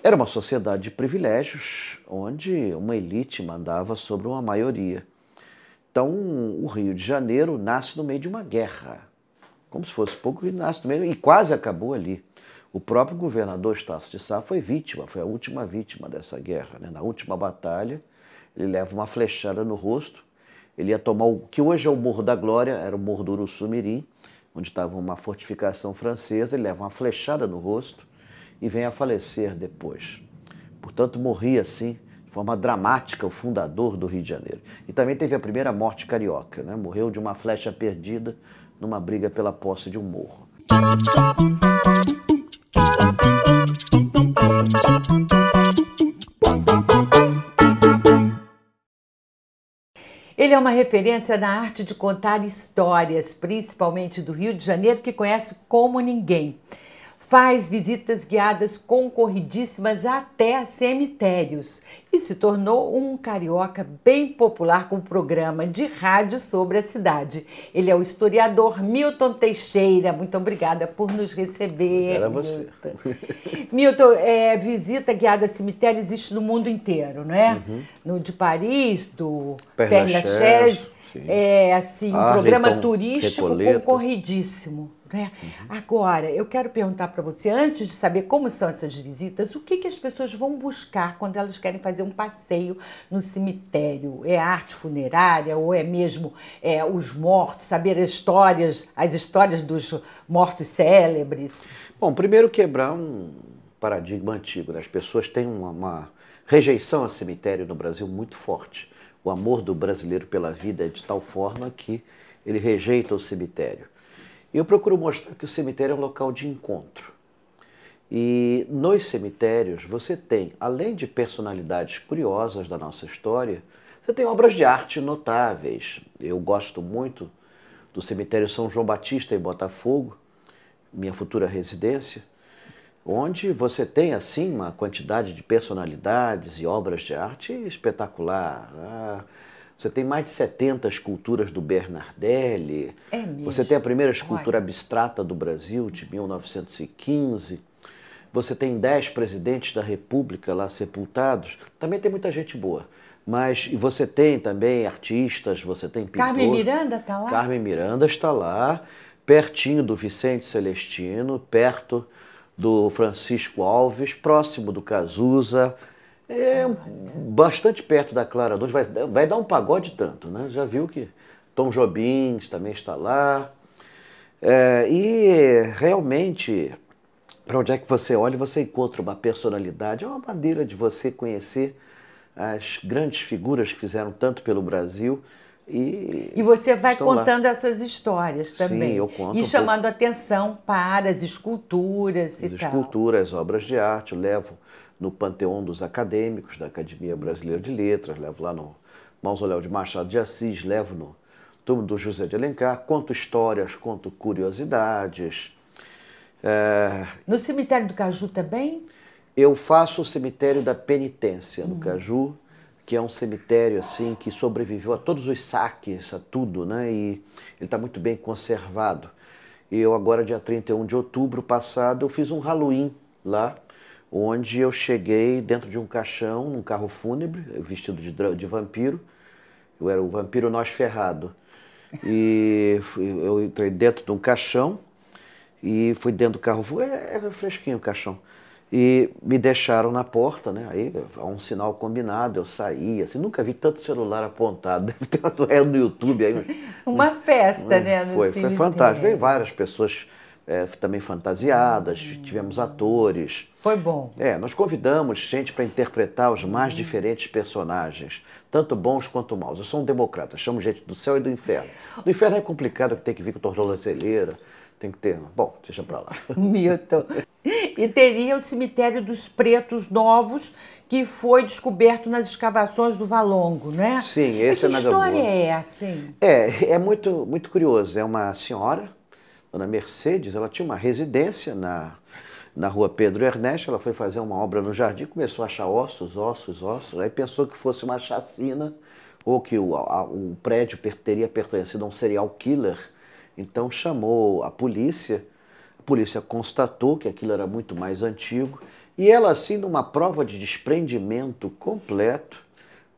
Era uma sociedade de privilégios, onde uma elite mandava sobre uma maioria. Então, o Rio de Janeiro nasce no meio de uma guerra, como se fosse pouco, nasce no meio e quase acabou ali. O próprio governador Estácio de Sá foi vítima, foi a última vítima dessa guerra. Né? Na última batalha, ele leva uma flechada no rosto. Ele ia tomar o que hoje é o Morro da Glória, era o Morro do Uruçumirim, onde estava uma fortificação francesa. Ele leva uma flechada no rosto e vem a falecer depois. Portanto, morria assim, de forma dramática, o fundador do Rio de Janeiro. E também teve a primeira morte carioca, né? morreu de uma flecha perdida numa briga pela posse de um morro. Ele é uma referência na arte de contar histórias, principalmente do Rio de Janeiro, que conhece como ninguém faz visitas guiadas concorridíssimas até cemitérios e se tornou um carioca bem popular com um programa de rádio sobre a cidade. Ele é o historiador Milton Teixeira. Muito obrigada por nos receber. Era você. Milton, Milton é, visita guiada a cemitérios existe no mundo inteiro, não é? Uhum. No de Paris, do Père Lachaise. É assim, um programa turístico Recoleta. concorridíssimo. Né? Uhum. Agora, eu quero perguntar para você, antes de saber como são essas visitas, o que, que as pessoas vão buscar quando elas querem fazer um passeio no cemitério? É arte funerária ou é mesmo é, os mortos, saber as histórias, as histórias dos mortos célebres? Bom, primeiro quebrar um paradigma antigo. Né? As pessoas têm uma, uma rejeição a cemitério no Brasil muito forte. O amor do brasileiro pela vida é de tal forma que ele rejeita o cemitério. Eu procuro mostrar que o cemitério é um local de encontro. E nos cemitérios você tem, além de personalidades curiosas da nossa história, você tem obras de arte notáveis. Eu gosto muito do cemitério São João Batista em Botafogo, minha futura residência, onde você tem assim uma quantidade de personalidades e obras de arte espetacular. Ah, você tem mais de 70 esculturas do Bernardelli. É mesmo? Você tem a primeira escultura abstrata do Brasil, de 1915. Você tem 10 presidentes da República lá sepultados. Também tem muita gente boa. Mas você tem também artistas, você tem pintores. Carmen Miranda está lá? Carmen Miranda está lá, pertinho do Vicente Celestino, perto do Francisco Alves, próximo do Cazuza. É bastante perto da Clara Nunes, vai, vai dar um pagode tanto, né? Já viu que Tom Jobim também está lá. É, e realmente, para onde é que você olha, você encontra uma personalidade, é uma maneira de você conhecer as grandes figuras que fizeram tanto pelo Brasil. E, e você vai contando lá. essas histórias também. Sim, eu conto. E chamando atenção para as esculturas as e esculturas, tal. esculturas, obras de arte, eu levo no panteão dos acadêmicos da Academia Brasileira de Letras, levo lá no Mausoléu de Machado de Assis, levo no túmulo do José de Alencar, conto histórias, conto curiosidades. É... No cemitério do Caju também? Eu faço o cemitério da penitência no uhum. Caju, que é um cemitério assim que sobreviveu a todos os saques, a tudo, né? E ele está muito bem conservado. E eu agora, dia 31 de outubro passado, eu fiz um Halloween lá, onde eu cheguei dentro de um caixão, num carro fúnebre, vestido de, de vampiro. Eu era o vampiro nós ferrado. E fui, eu entrei dentro de um caixão e fui dentro do carro, é, é fresquinho o caixão. E me deixaram na porta, né? Aí, há um sinal combinado, eu saí, assim, nunca vi tanto celular apontado. Deve ter uma no YouTube aí. Uma festa, né? Foi, foi fantástico. Veio várias pessoas é, também fantasiadas, hum. tivemos atores. Foi bom. É, nós convidamos gente para interpretar os mais hum. diferentes personagens, tanto bons quanto maus. Eu sou um democrata, chamo gente do céu e do inferno. Do inferno é complicado, que tem que vir com tornozeleira, tem que ter. Bom, deixa para lá. Milton. E teria o cemitério dos Pretos Novos, que foi descoberto nas escavações do Valongo, né? Sim, esse Mas é na Que história é essa, hein? É, é muito, muito curioso. É uma senhora Dona Mercedes, ela tinha uma residência na, na rua Pedro Ernesto, ela foi fazer uma obra no jardim, começou a achar ossos, ossos, ossos, aí pensou que fosse uma chacina ou que o, a, o prédio teria pertencido a um serial killer, então chamou a polícia, a polícia constatou que aquilo era muito mais antigo E ela, assim, numa prova de desprendimento completo,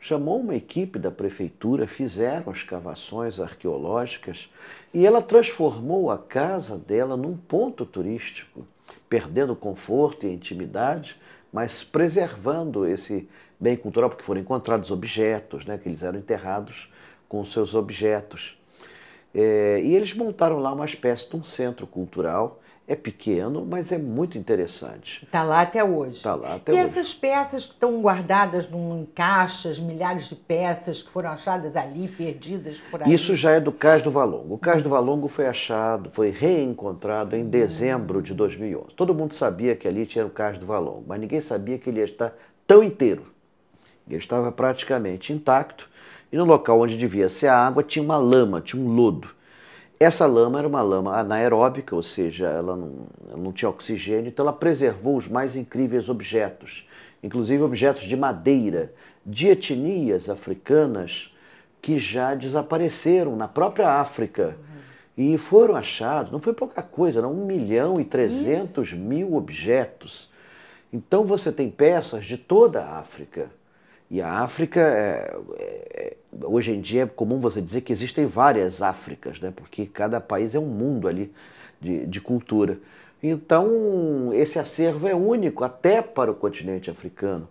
chamou uma equipe da prefeitura, fizeram escavações arqueológicas e ela transformou a casa dela num ponto turístico, perdendo conforto e intimidade, mas preservando esse bem cultural, porque foram encontrados objetos, né, que eles eram enterrados com seus objetos. É, e eles montaram lá uma espécie de um centro cultural é pequeno, mas é muito interessante. Está lá até hoje. Está lá até e hoje. E essas peças que estão guardadas em caixas, milhares de peças que foram achadas ali, perdidas por aí? Isso já é do Cais do Valongo. O Cais do Valongo foi achado, foi reencontrado em dezembro de 2011. Todo mundo sabia que ali tinha o Cais do Valongo, mas ninguém sabia que ele ia estar tão inteiro. Ele estava praticamente intacto e no local onde devia ser a água tinha uma lama, tinha um lodo. Essa lama era uma lama anaeróbica, ou seja, ela não, ela não tinha oxigênio, então ela preservou os mais incríveis objetos, inclusive objetos de madeira, de etnias africanas que já desapareceram na própria África. E foram achados, não foi pouca coisa, eram 1 milhão e 300 Isso. mil objetos. Então você tem peças de toda a África. E a África, é, é, hoje em dia é comum você dizer que existem várias Áfricas, né? porque cada país é um mundo ali de, de cultura. Então, esse acervo é único até para o continente africano.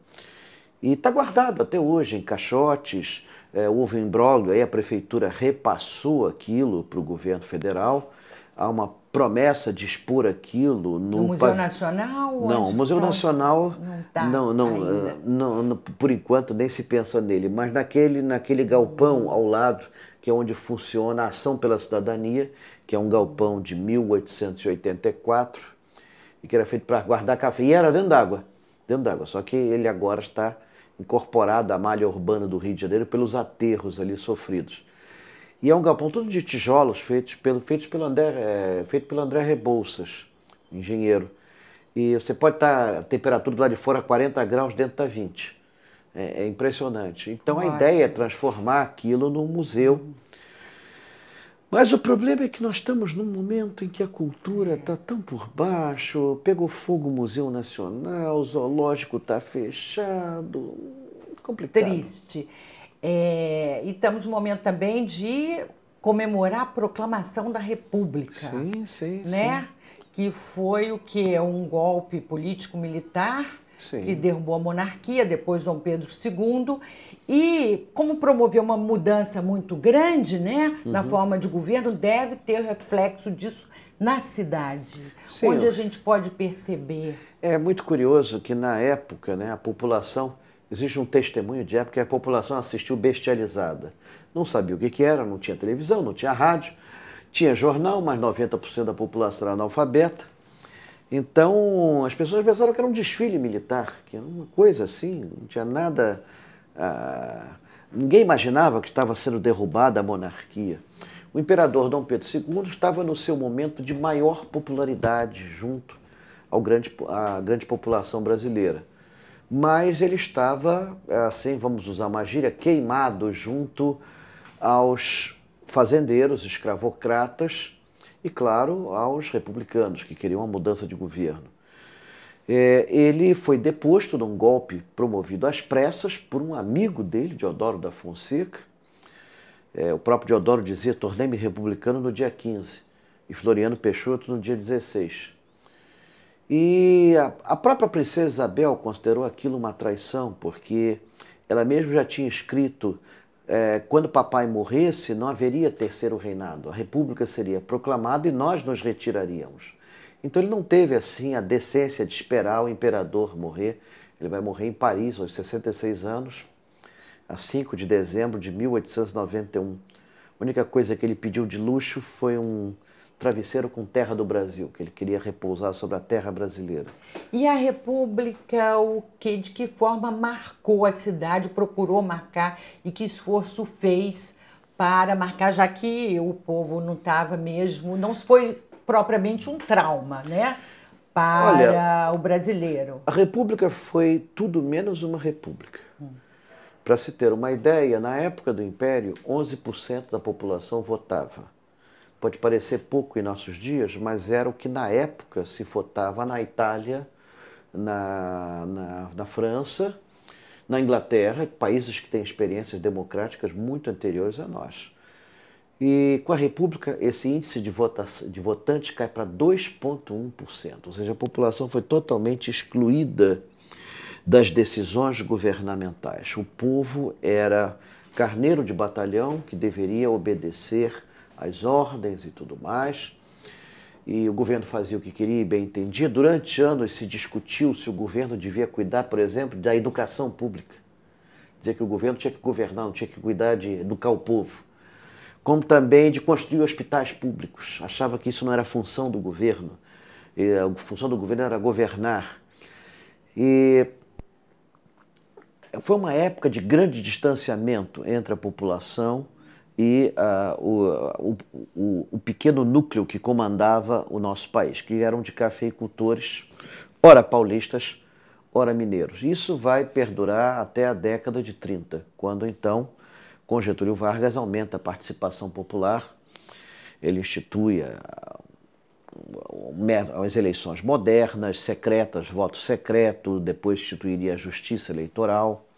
E está guardado até hoje em caixotes. É, houve um imbróglio, aí a prefeitura repassou aquilo para o governo federal. Há uma promessa de expor aquilo no, no Museu Nacional? Não, o Museu Nacional não, tá não, não, uh, não, não, por enquanto nem se pensa nele, mas naquele, naquele galpão ao lado, que é onde funciona a Ação pela Cidadania, que é um galpão de 1884 e que era feito para guardar café. E era dentro d'água, dentro d'água, só que ele agora está incorporado à malha urbana do Rio de Janeiro pelos aterros ali sofridos. E é um galpão todo de tijolos feitos pelo, feitos pelo André, é, feito pelo André Rebouças, engenheiro. E você pode estar a temperatura do lado de fora 40 graus, dentro está 20. É, é impressionante. Então Ótimo. a ideia é transformar aquilo num museu. Mas o problema é que nós estamos num momento em que a cultura está tão por baixo, pegou fogo o Museu Nacional, o zoológico está fechado. Complicado. Triste. É, e estamos no momento também de comemorar a proclamação da República. Sim, sim, né? Sim. Que foi o que? Um golpe político-militar que derrubou a monarquia, depois Dom Pedro II. E como promoveu uma mudança muito grande né, uhum. na forma de governo, deve ter reflexo disso na cidade, Sim, onde a gente pode perceber. É muito curioso que na época né, a população Existe um testemunho de época que a população assistiu bestializada. Não sabia o que, que era, não tinha televisão, não tinha rádio, tinha jornal, mas 90% da população era analfabeta. Então as pessoas pensaram que era um desfile militar, que era uma coisa assim, não tinha nada. Ah, ninguém imaginava que estava sendo derrubada a monarquia. O imperador Dom Pedro II estava no seu momento de maior popularidade junto ao grande, à grande população brasileira mas ele estava, assim, vamos usar uma gíria, queimado junto aos fazendeiros, escravocratas e, claro, aos republicanos que queriam uma mudança de governo. É, ele foi deposto num golpe promovido às pressas por um amigo dele, Deodoro da Fonseca. É, o próprio Deodoro dizia: tornei-me republicano no dia 15 e Floriano Peixoto no dia 16. E a, própria princesa Isabel considerou aquilo uma traição, porque ela mesma já tinha escrito é, quando papai morresse, não haveria terceiro reinado. A república seria proclamada e nós nos retiraríamos. Então ele não teve assim a decência de esperar o imperador morrer. Ele vai morrer em Paris aos 66 anos, a 5 de dezembro de 1891. A única coisa que ele pediu de luxo foi um travesseiro com terra do Brasil, que ele queria repousar sobre a terra brasileira. E a República, o que, de que forma marcou a cidade, procurou marcar e que esforço fez para marcar, já que o povo não estava mesmo, não foi propriamente um trauma, né? Para Olha, o brasileiro. A República foi tudo menos uma república. Hum. Para se ter uma ideia, na época do Império, 11% da população votava Pode parecer pouco em nossos dias, mas era o que na época se votava na Itália na, na, na França, na Inglaterra, países que têm experiências democráticas muito anteriores a nós. E com a República, esse índice de, vota de votantes cai para 2,1%, ou seja, a população foi totalmente excluída das decisões governamentais. O povo era carneiro de batalhão que deveria obedecer às ordens e tudo mais. E o governo fazia o que queria e bem entendia. Durante anos se discutiu se o governo devia cuidar, por exemplo, da educação pública. Dizer que o governo tinha que governar, não tinha que cuidar de educar o povo como também de construir hospitais públicos. Achava que isso não era função do governo. A função do governo era governar. E foi uma época de grande distanciamento entre a população e uh, o, o, o, pequeno núcleo que comandava o nosso país, que eram de cafeicultores, ora paulistas, ora mineiros. Isso vai perdurar até a década de 30, quando então com Getúlio Vargas aumenta a participação popular, ele institui as eleições modernas, secretas, voto secreto, depois instituiria a justiça eleitoral,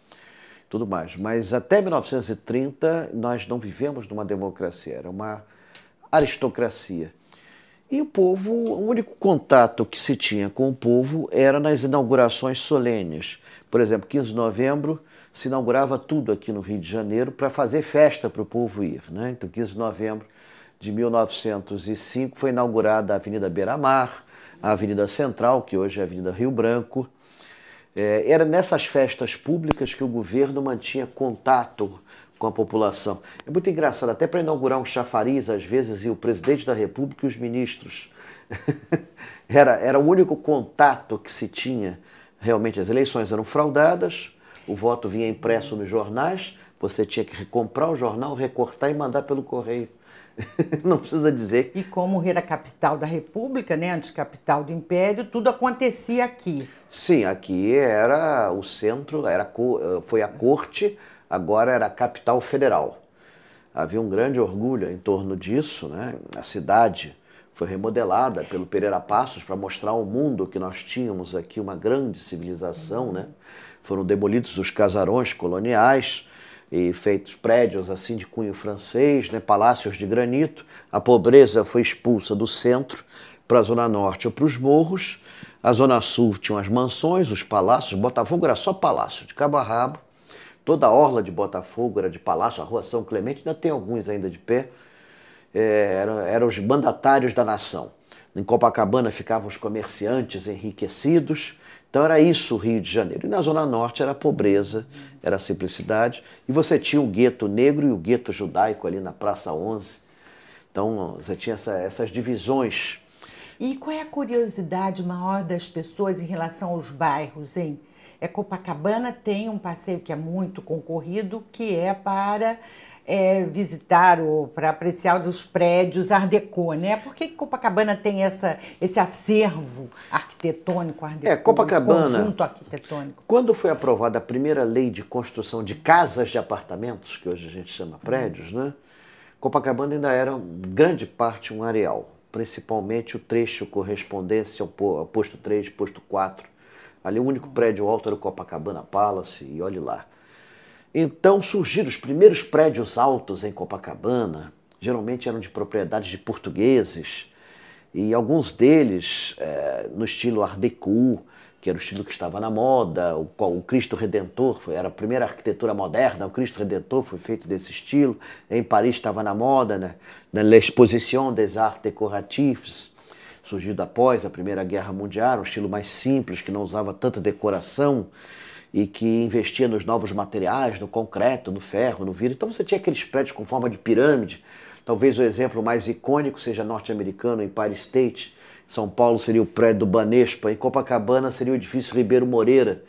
tudo mais. Mas até 1930 nós não vivemos numa democracia, era uma aristocracia. E o povo, o único contato que se tinha com o povo era nas inaugurações solenes. Por exemplo, 15 de novembro, se inaugurava tudo aqui no Rio de Janeiro para fazer festa para o povo ir. Né? Então, 15 de novembro de 1905 foi inaugurada a Avenida Beira Mar, a Avenida Central, que hoje é a Avenida Rio Branco. É, era nessas festas públicas que o governo mantinha contato com a população. É muito engraçado, até para inaugurar um chafariz, às vezes, e o presidente da República e os ministros. era, era o único contato que se tinha. Realmente, as eleições eram fraudadas, o voto vinha impresso nos jornais, você tinha que comprar o jornal, recortar e mandar pelo correio. Não precisa dizer. E como era a capital da República, né, antes capital do Império, tudo acontecia aqui. Sim, aqui era o centro, era foi a corte, agora era a capital federal. Havia um grande orgulho em torno disso, né? A cidade foi remodelada pelo Pereira Passos para mostrar ao mundo que nós tínhamos aqui uma grande civilização, né? foram demolidos os casarões coloniais e feitos prédios assim de cunho francês, né, palácios de granito. A pobreza foi expulsa do centro para a zona norte ou para os morros. A zona sul tinham as mansões, os palácios. Botafogo era só palácio, de cabo a rabo. Toda a orla de Botafogo era de palácio. A rua São Clemente ainda tem alguns ainda de pé. É, eram, eram os mandatários da nação. Em Copacabana ficavam os comerciantes enriquecidos então era isso o Rio de Janeiro. E na Zona Norte era a pobreza, era a simplicidade. E você tinha o gueto negro e o gueto judaico ali na Praça 11. Então você tinha essa, essas divisões. E qual é a curiosidade maior das pessoas em relação aos bairros, hein? É Copacabana tem um passeio que é muito concorrido, que é para é, visitar ou para apreciar dos prédios Art Deco, né? Por que Copacabana tem essa, esse acervo arquitetônico Art Deco, é, Copacabana, conjunto arquitetônico? Quando foi aprovada a primeira lei de construção de casas de apartamentos, que hoje a gente chama prédios, né? Copacabana ainda era grande parte um areal, principalmente o trecho correspondente ao posto 3, posto 4. Ali o único prédio alto era o Copacabana Palace, e olhe lá. Então surgiram os primeiros prédios altos em Copacabana, geralmente eram de propriedades de portugueses, e alguns deles é, no estilo Art Deco, que era o estilo que estava na moda, o, o Cristo Redentor foi, era a primeira arquitetura moderna, o Cristo Redentor foi feito desse estilo, em Paris estava na moda, né? na L'Exposition des Arts Décoratifs, surgido após a Primeira Guerra Mundial, um estilo mais simples, que não usava tanta decoração, e que investia nos novos materiais, no concreto, no ferro, no vidro. Então você tinha aqueles prédios com forma de pirâmide. Talvez o exemplo mais icônico seja norte-americano, Empire State. São Paulo seria o prédio do Banespa, em Copacabana seria o edifício Ribeiro Moreira,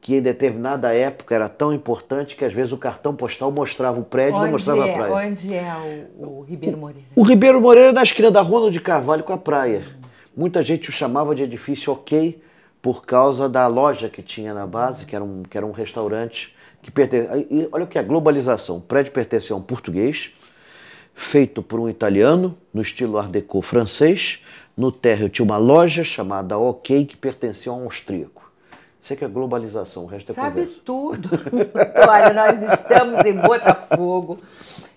que em determinada época era tão importante que às vezes o cartão postal mostrava o prédio e não mostrava é, a praia. Onde é o, o Ribeiro Moreira? O, o Ribeiro Moreira é da esquina da Ronald de Carvalho com a praia. Muita gente o chamava de edifício ok, por causa da loja que tinha na base, que era um, que era um restaurante que pertence. olha o que é globalização. O prédio pertencia a um português, feito por um italiano, no estilo Art Deco francês. No térreo tinha uma loja chamada OK que pertencia a um austríaco. Sei que é globalização, o resto é Sabe conversa. tudo. Olha, nós estamos em Botafogo,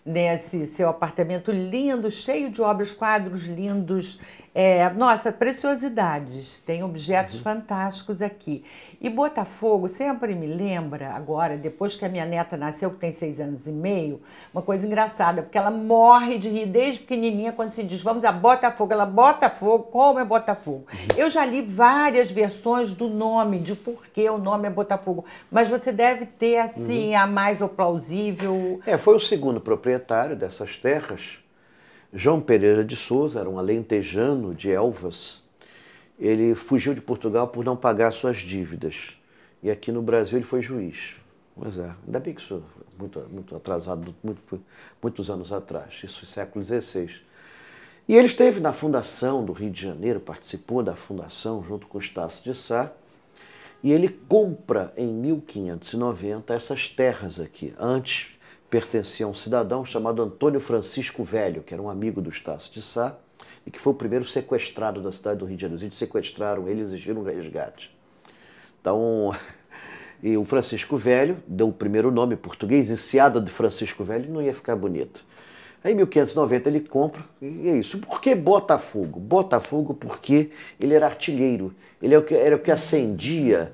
nesse seu apartamento lindo, cheio de obras, quadros lindos. É, nossa, preciosidades. Tem objetos uhum. fantásticos aqui. E Botafogo sempre me lembra, agora, depois que a minha neta nasceu, que tem seis anos e meio, uma coisa engraçada, porque ela morre de rir desde pequenininha quando se diz vamos a Botafogo. Ela, Botafogo, como é Botafogo? Eu já li várias versões do nome, de por que o nome é Botafogo, mas você deve ter, assim, uhum. a mais plausível. É, foi o segundo proprietário dessas terras, João Pereira de Souza, era um alentejano de Elvas, ele fugiu de Portugal por não pagar suas dívidas. E aqui no Brasil ele foi juiz. Pois é, ainda bem que isso muito, muito atrasado, muito, muitos anos atrás, isso século XVI. E ele esteve na fundação do Rio de Janeiro, participou da fundação junto com Estácio de Sá, e ele compra em 1590 essas terras aqui. Antes pertencia a um cidadão chamado Antônio Francisco Velho, que era um amigo do Estácio de Sá, e que foi o primeiro sequestrado da cidade do Rio de Janeiro. Índios sequestraram ele e exigiram um resgate. Então, e o Francisco Velho deu o primeiro nome português, Enseada de Francisco Velho, não ia ficar bonito. Aí em 1590 ele compra, e é isso. Por que Botafogo? Botafogo porque ele era artilheiro, ele era o que acendia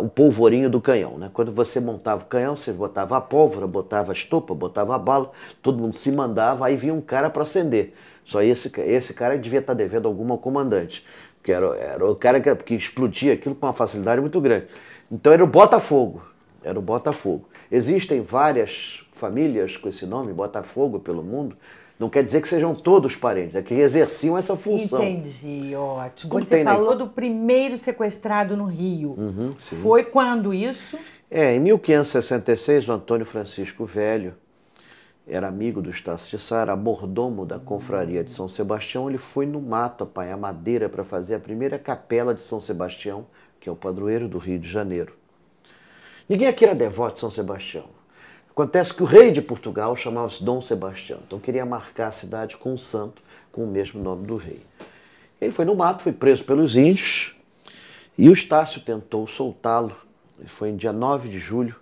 o polvorinho do canhão. Né? Quando você montava o canhão, você botava a pólvora, botava a estopa, botava a bala, todo mundo se mandava, aí vinha um cara para acender. Só esse, esse cara devia estar tá devendo alguma ao comandante, porque era, era o cara que, que explodia aquilo com uma facilidade muito grande. Então era o Botafogo, era o Botafogo. Existem várias famílias com esse nome, Botafogo, pelo mundo. Não quer dizer que sejam todos parentes, é que exerciam essa função. Entendi, ótimo. Tudo Você falou do primeiro sequestrado no Rio. Uhum, Foi quando isso? É, em 1566, o Antônio Francisco Velho, era amigo do Estácio de Sá, era mordomo da confraria de São Sebastião, ele foi no mato apanhar madeira para fazer a primeira capela de São Sebastião, que é o padroeiro do Rio de Janeiro. Ninguém aqui era devoto de São Sebastião. Acontece que o rei de Portugal chamava-se Dom Sebastião, então queria marcar a cidade com um santo com o mesmo nome do rei. Ele foi no mato, foi preso pelos índios e o Estácio tentou soltá-lo. Foi em dia 9 de julho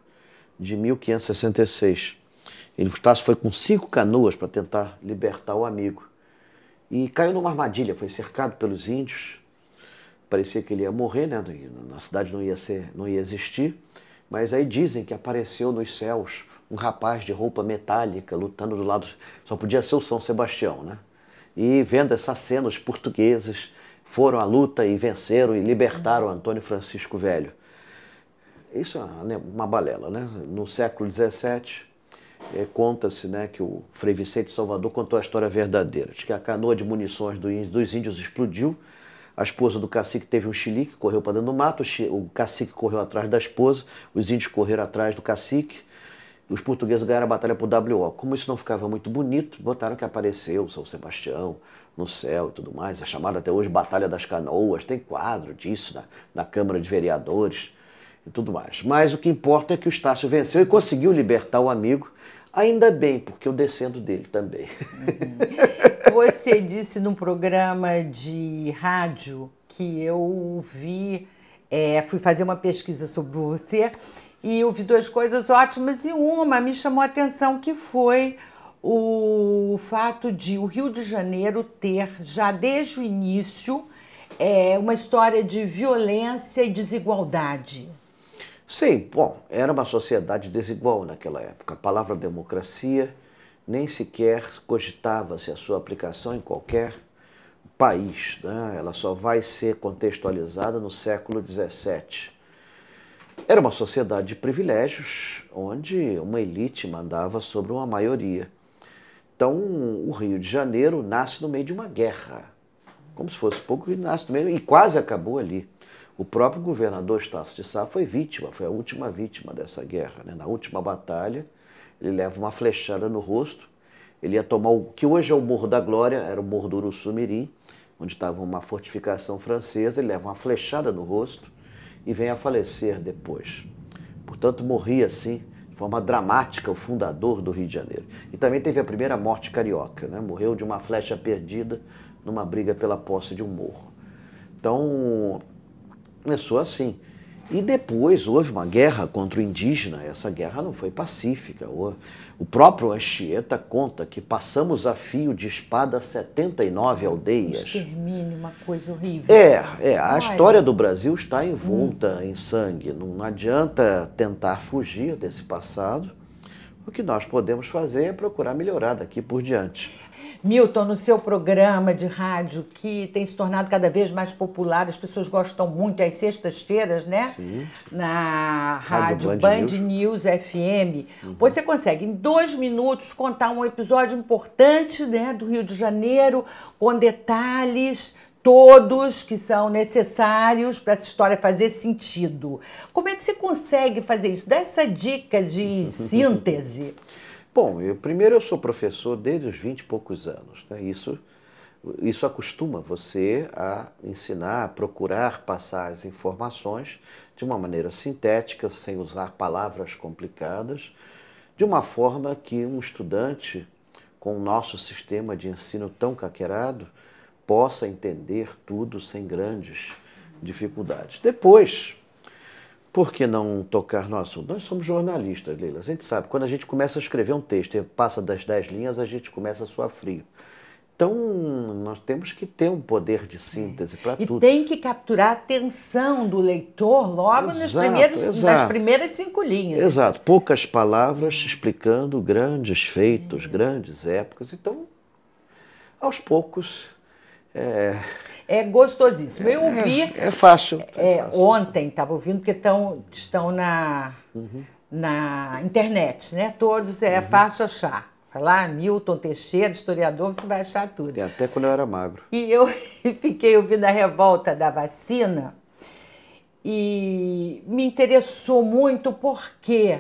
de 1566. Ele Estácio foi com cinco canoas para tentar libertar o amigo. E caiu numa armadilha, foi cercado pelos índios. Parecia que ele ia morrer, né? Na cidade não ia ser, não ia existir. Mas aí dizem que apareceu nos céus um rapaz de roupa metálica lutando do lado, só podia ser o São Sebastião, né? E vendo essa cena, os portugueses foram à luta e venceram e libertaram Antônio Francisco Velho. Isso é uma balela, né? No século XVII, é, conta-se né, que o Frei Vicente Salvador contou a história verdadeira, de que a canoa de munições dos índios explodiu, a esposa do cacique teve um xilique, correu para dentro do mato, o cacique correu atrás da esposa, os índios correram atrás do cacique, os portugueses ganharam a batalha por WO. Como isso não ficava muito bonito, botaram que apareceu São Sebastião no céu e tudo mais, é chamada até hoje Batalha das Canoas, tem quadro disso na, na Câmara de Vereadores e tudo mais. Mas o que importa é que o Estácio venceu e conseguiu libertar o amigo Ainda bem, porque eu descendo dele também. Uhum. Você disse num programa de rádio que eu vi, é, fui fazer uma pesquisa sobre você e eu vi duas coisas ótimas e uma me chamou a atenção que foi o fato de o Rio de Janeiro ter já desde o início é, uma história de violência e desigualdade. Sim, bom, era uma sociedade desigual naquela época. A palavra democracia nem sequer cogitava-se a sua aplicação em qualquer país. Né? Ela só vai ser contextualizada no século XVII. Era uma sociedade de privilégios, onde uma elite mandava sobre uma maioria. Então, o Rio de Janeiro nasce no meio de uma guerra, como se fosse pouco, nasce no meio e quase acabou ali. O próprio governador Estácio de Sá foi vítima, foi a última vítima dessa guerra. Né? Na última batalha, ele leva uma flechada no rosto. Ele ia tomar o que hoje é o Morro da Glória, era o Morro do Uruçumirim, onde estava uma fortificação francesa. Ele leva uma flechada no rosto e vem a falecer depois. Portanto, morria assim, de forma dramática, o fundador do Rio de Janeiro. E também teve a primeira morte carioca, né? morreu de uma flecha perdida numa briga pela posse de um morro. Então, começou assim. E depois houve uma guerra contra o indígena. Essa guerra não foi pacífica. O próprio Anchieta conta que passamos a fio de espada 79 aldeias. Extermínio, uma coisa horrível. É, é a Olha. história do Brasil está envolta hum. em sangue. Não adianta tentar fugir desse passado. O que nós podemos fazer é procurar melhorar daqui por diante. Milton, no seu programa de rádio, que tem se tornado cada vez mais popular, as pessoas gostam muito, às sextas-feiras, né? Sim. Na rádio, rádio Band, Band News. News, FM. Uhum. Você consegue, em dois minutos, contar um episódio importante né, do Rio de Janeiro, com detalhes todos que são necessários para essa história fazer sentido. Como é que você consegue fazer isso? Dá essa dica de síntese. Bom, eu, primeiro eu sou professor desde os 20 e poucos anos. Né? Isso, isso acostuma você a ensinar, a procurar passar as informações de uma maneira sintética, sem usar palavras complicadas, de uma forma que um estudante com o nosso sistema de ensino tão caquerado possa entender tudo sem grandes dificuldades. Depois, por que não tocar no assunto? Nós somos jornalistas, Leila. A gente sabe, quando a gente começa a escrever um texto e passa das dez linhas, a gente começa a suar frio. Então, nós temos que ter um poder de síntese para tudo. E tem que capturar a atenção do leitor logo exato, nos primeiros, nas primeiras cinco linhas. Exato. Poucas palavras explicando grandes feitos, é. grandes épocas. Então, aos poucos. É é gostosíssimo. Eu é, vi. É, é fácil. É, fácil. Ontem estava ouvindo, porque tão, estão na, uhum. na internet, né? Todos é uhum. fácil achar. Falar Milton Teixeira, historiador, você vai achar tudo. E até quando eu era magro. E eu fiquei ouvindo a revolta da vacina e me interessou muito porque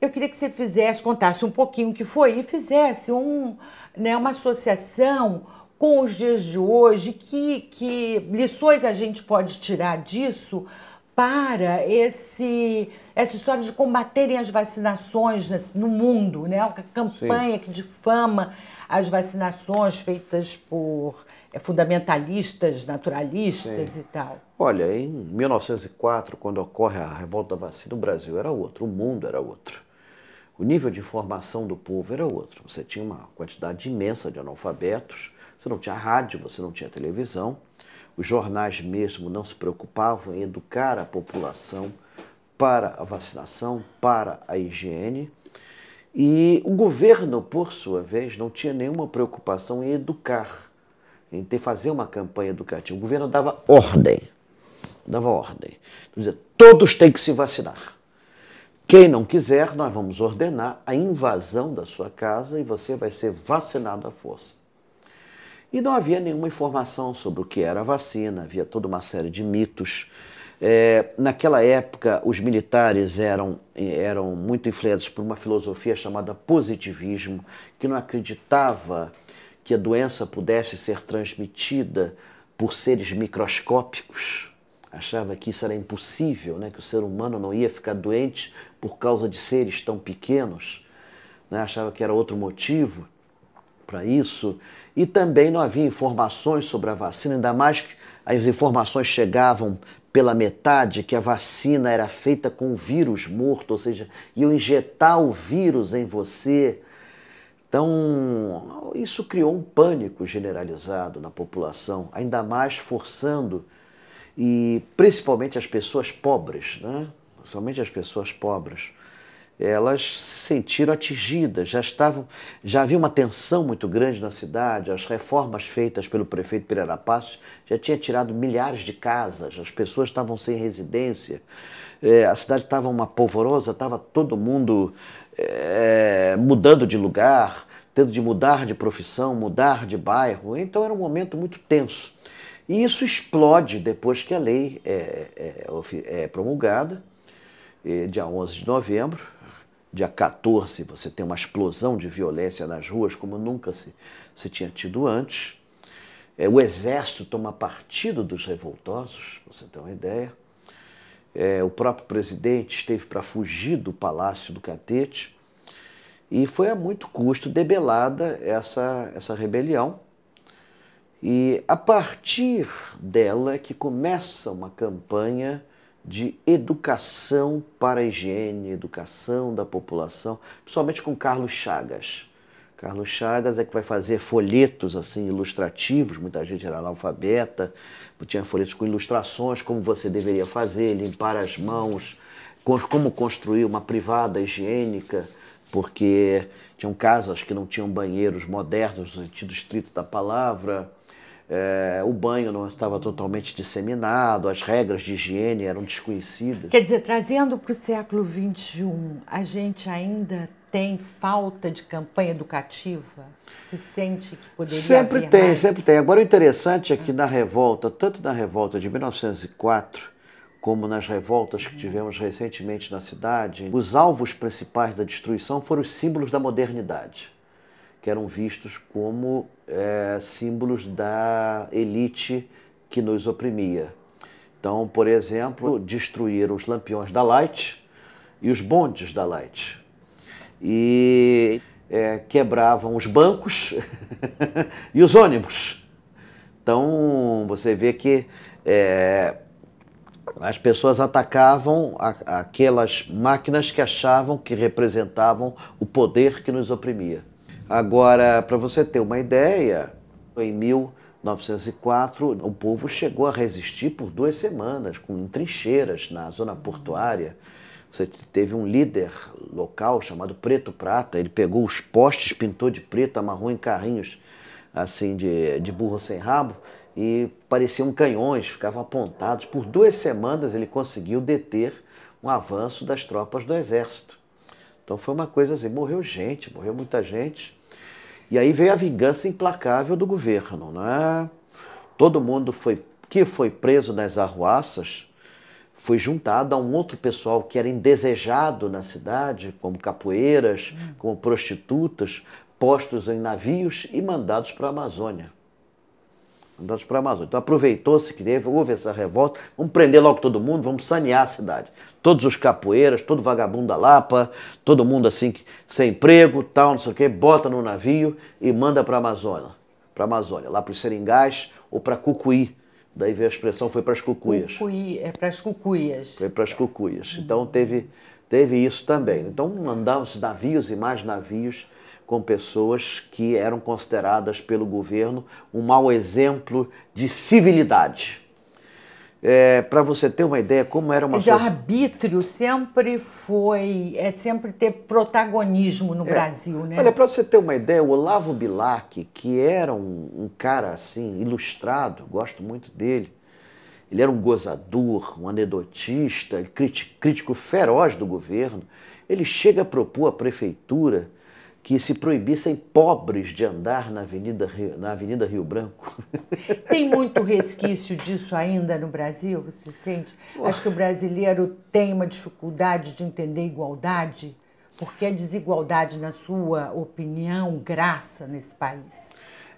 eu queria que você fizesse, contasse um pouquinho o que foi e fizesse um, né, uma associação com os dias de hoje, que, que lições a gente pode tirar disso para esse, essa história de combaterem as vacinações no mundo, né? A campanha Sim. que difama as vacinações feitas por é, fundamentalistas, naturalistas Sim. e tal. Olha, em 1904, quando ocorre a revolta da vacina, o Brasil era outro, o mundo era outro. O nível de informação do povo era outro. Você tinha uma quantidade imensa de analfabetos, você não tinha rádio, você não tinha televisão. Os jornais mesmo não se preocupavam em educar a população para a vacinação, para a higiene. E o governo, por sua vez, não tinha nenhuma preocupação em educar, em ter, fazer uma campanha educativa. O governo dava ordem, dava ordem. Dizia, todos têm que se vacinar. Quem não quiser, nós vamos ordenar a invasão da sua casa e você vai ser vacinado à força. E não havia nenhuma informação sobre o que era a vacina, havia toda uma série de mitos. É, naquela época, os militares eram, eram muito influenciados por uma filosofia chamada positivismo, que não acreditava que a doença pudesse ser transmitida por seres microscópicos. Achava que isso era impossível, né? que o ser humano não ia ficar doente por causa de seres tão pequenos. Né? Achava que era outro motivo para isso. E também não havia informações sobre a vacina, ainda mais que as informações chegavam pela metade que a vacina era feita com vírus morto, ou seja, iam injetar o vírus em você. Então, isso criou um pânico generalizado na população, ainda mais forçando e principalmente as pessoas pobres, né? Somente as pessoas pobres elas se sentiram atingidas, já estavam, já havia uma tensão muito grande na cidade, as reformas feitas pelo prefeito Pereira Passos já tinha tirado milhares de casas, as pessoas estavam sem residência, é, a cidade estava uma polvorosa, estava todo mundo é, mudando de lugar, tendo de mudar de profissão, mudar de bairro, então era um momento muito tenso. E isso explode depois que a lei é, é, é promulgada, é, dia 11 de novembro, dia 14 você tem uma explosão de violência nas ruas como nunca se, se tinha tido antes. É, o exército toma partido dos revoltosos, você tem uma ideia. É, o próprio presidente esteve para fugir do Palácio do Catete e foi a muito custo debelada essa, essa rebelião. E a partir dela é que começa uma campanha de educação para a higiene, educação da população, principalmente com Carlos Chagas. Carlos Chagas é que vai fazer folhetos assim ilustrativos, muita gente era analfabeta, tinha folhetos com ilustrações, como você deveria fazer, limpar as mãos, como construir uma privada higiênica, porque tinham casas que não tinham banheiros modernos no sentido estrito da palavra, é, o banho não estava totalmente disseminado, as regras de higiene eram desconhecidas. Quer dizer, trazendo para o século XXI, a gente ainda tem falta de campanha educativa? Se sente que poderia Sempre tem, mais? sempre tem. Agora o interessante é que na revolta, tanto na revolta de 1904, como nas revoltas que tivemos recentemente na cidade, os alvos principais da destruição foram os símbolos da modernidade que eram vistos como é, símbolos da elite que nos oprimia. Então, por exemplo, destruíram os lampiões da Light e os bondes da Light. E é, quebravam os bancos e os ônibus. Então, você vê que é, as pessoas atacavam aquelas máquinas que achavam que representavam o poder que nos oprimia. Agora, para você ter uma ideia, em 1904 o povo chegou a resistir por duas semanas, com trincheiras na zona portuária. Você teve um líder local chamado Preto Prata, ele pegou os postes, pintou de preto, amarrou em carrinhos assim de, de burro sem rabo e pareciam canhões, ficavam apontados. Por duas semanas ele conseguiu deter um avanço das tropas do exército. Então foi uma coisa assim, morreu gente, morreu muita gente. E aí veio a vingança implacável do governo, né? Todo mundo foi, que foi preso nas arruaças foi juntado a um outro pessoal que era indesejado na cidade, como capoeiras, hum. como prostitutas, postos em navios e mandados para a Amazônia mandados para a Amazônia. Então aproveitou-se que houve essa revolta, vamos prender logo todo mundo, vamos sanear a cidade. Todos os capoeiras, todo vagabundo da Lapa, todo mundo assim, sem emprego, tal, não sei o quê, bota no navio e manda para a Amazônia, para a Amazônia, lá para os Seringais ou para Cucuí. Daí veio a expressão, foi para as cucuias. Cucuí, é para as cucuias. Foi para as cucuias. Então teve, teve isso também. Então mandavam-se navios e mais navios com pessoas que eram consideradas pelo governo um mau exemplo de civilidade. É, para você ter uma ideia como era uma o arbítrio sempre foi é sempre ter protagonismo no é. Brasil né olha para você ter uma ideia o Olavo Bilac que era um, um, cara assim ilustrado gosto muito dele ele era um gozador um anedotista crítico feroz do governo ele chega a propor à prefeitura que se proibissem pobres de andar na Avenida Rio, na Avenida Rio Branco. Tem muito resquício disso ainda no Brasil, você sente? Acho que o brasileiro tem uma dificuldade de entender igualdade, porque a desigualdade, na sua opinião, graça nesse país.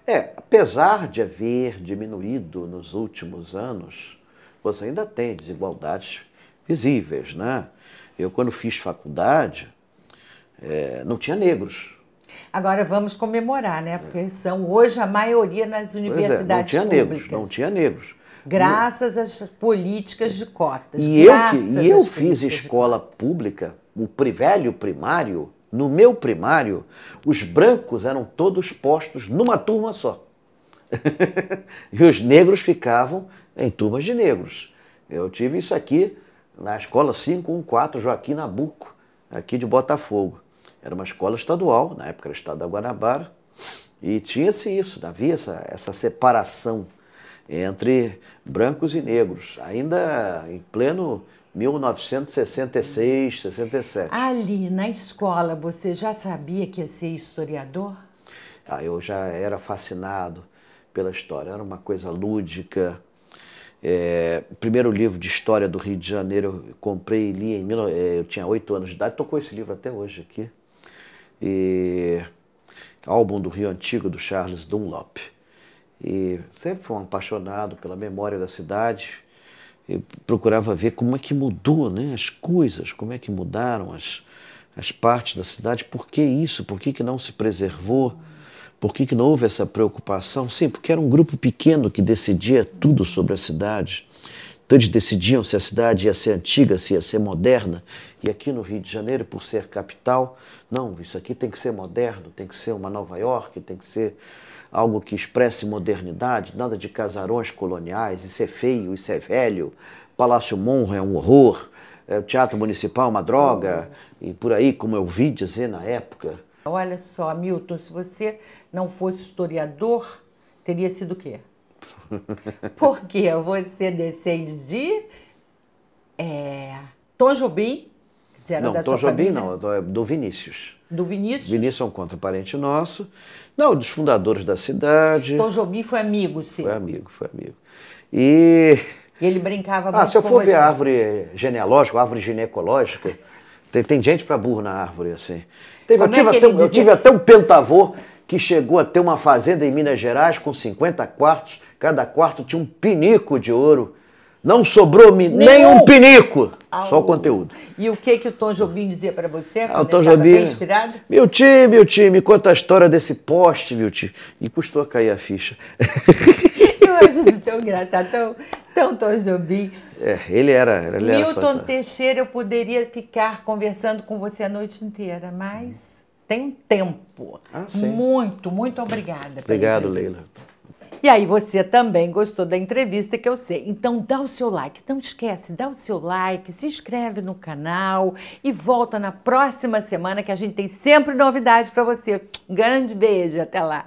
É, apesar de haver diminuído nos últimos anos, você ainda tem desigualdades visíveis, né? Eu, quando fiz faculdade, é, não tinha negros Agora vamos comemorar, né? Porque são hoje a maioria nas universidades é, não tinha públicas. Negros, não tinha negros. Graças às políticas de cotas. E eu, que, e eu fiz escola pública, o velho primário, no meu primário, os brancos eram todos postos numa turma só. e os negros ficavam em turmas de negros. Eu tive isso aqui na escola 514 Joaquim Nabuco, aqui de Botafogo. Era uma escola estadual, na época era o estado da Guanabara, e tinha-se isso, havia essa, essa separação entre brancos e negros, ainda em pleno 1966, 67. Ali, na escola, você já sabia que ia ser historiador? Ah, eu já era fascinado pela história, era uma coisa lúdica. É, o primeiro livro de história do Rio de Janeiro eu comprei e li em. É, eu tinha oito anos de idade, tocou esse livro até hoje aqui e álbum do Rio Antigo do Charles Dunlop. E sempre fui um apaixonado pela memória da cidade. e procurava ver como é que mudou né, as coisas, como é que mudaram as, as partes da cidade, por que isso, por que, que não se preservou, Por que, que não houve essa preocupação? Sim, porque era um grupo pequeno que decidia tudo sobre a cidade. Eles decidiam se a cidade ia ser antiga, se ia ser moderna. E aqui no Rio de Janeiro, por ser capital, não, isso aqui tem que ser moderno, tem que ser uma Nova York, tem que ser algo que expresse modernidade, nada de casarões coloniais, isso é feio, isso é velho, Palácio Monro é um horror, é, Teatro Municipal é uma droga, e por aí, como eu vi dizer na época. Olha só, Milton, se você não fosse historiador, teria sido o quê? Porque você descende de é, Tom Jobim, não, da Tom Jobim não, é do Vinícius. Do Vinícius? Vinícius é um contra-parente nosso. Não, dos fundadores da cidade. Tom Jobim foi amigo, sim. Foi amigo, foi amigo. E... E ele brincava ah, se eu for ver a árvore genealógica, árvore ginecológica, tem, tem gente para burro na árvore, assim. Teve, eu, tive é até, eu tive até um pentavô que chegou a ter uma fazenda em Minas Gerais com 50 quartos, cada quarto tinha um pinico de ouro. Não sobrou Nenhum. nem um pinico, só o conteúdo. E o que que o Tom Jobim dizia para você ah, o Tom Jobim, inspirado? Meu tio, meu tio, me conta a história desse poste, meu tio. E custou a cair a ficha. Eu acho isso tão engraçado, tão, tão Tom Jobim. É, ele era. Ele Milton era Teixeira, eu poderia ficar conversando com você a noite inteira, mas tem um tempo. Ah, sim. Muito, muito obrigada. Obrigado, Leila. E aí você também gostou da entrevista que eu sei. Então dá o seu like, não esquece, dá o seu like, se inscreve no canal e volta na próxima semana que a gente tem sempre novidade para você. Grande beijo, até lá.